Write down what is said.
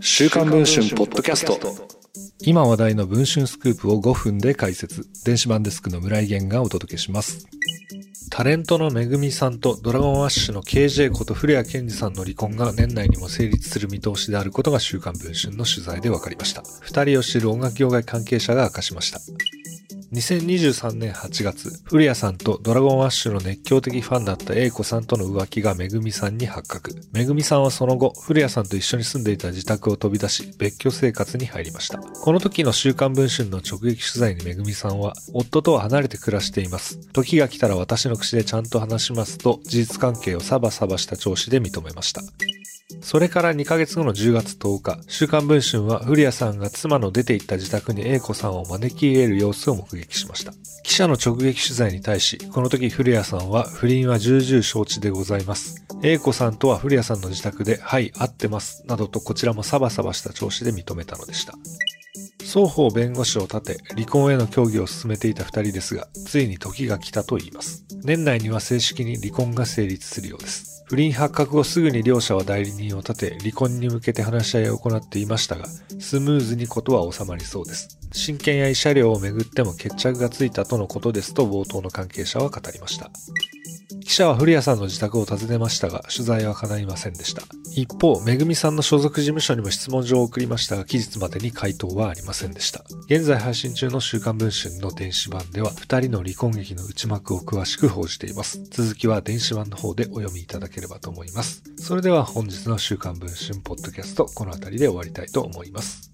週刊文春ポッドキャスト。今話題の文春スクープを5分で解説。電子版デスクの村井源がお届けします。タレントのめぐみさんとドラゴンアッシュの KJ こと古谷健二さんの離婚が年内にも成立する見通しであることが週刊文春の取材で分かりました。二人を知る音楽業界関係者が明かしました2023年8月、古谷さんとドラゴンアッシュの熱狂的ファンだった英子さんとの浮気がめぐみさんに発覚。めぐみさんはその後、古谷さんと一緒に住んでいた自宅を飛び出し、別居生活に入りました。この時の週刊文春の直撃取材にめぐみさんは、夫とは離れて暮らしています。時が来たら私の口でちゃんと話しますと、事実関係をサバサバした調子で認めました。それから2ヶ月後の10月10日、週刊文春は古谷さんが妻の出て行った自宅に英子さんを招き入れる様子を目撃しました。記者の直撃取材に対し、この時古谷さんは不倫は重々承知でございます。英子さんとは古谷さんの自宅で、はい、会ってます、などとこちらもサバサバした調子で認めたのでした。双方弁護士を立て、離婚への協議を進めていた二人ですが、ついに時が来たと言います。年内には正式に離婚が成立するようです。不倫発覚後すぐに両者は代理人を立て、離婚に向けて話し合いを行っていましたが、スムーズにことは収まりそうです。親権や慰謝料をめぐっても決着がついたとのことですと冒頭の関係者は語りました。記者は古谷さんの自宅を訪ねましたが、取材は叶いませんでした。一方、めぐみさんの所属事務所にも質問状を送りましたが、期日までに回答はありませんでした。現在配信中の週刊文春の電子版では、二人の離婚劇の内幕を詳しく報じています。続きは電子版の方でお読みいただければと思います。それでは本日の週刊文春ポッドキャスト、この辺りで終わりたいと思います。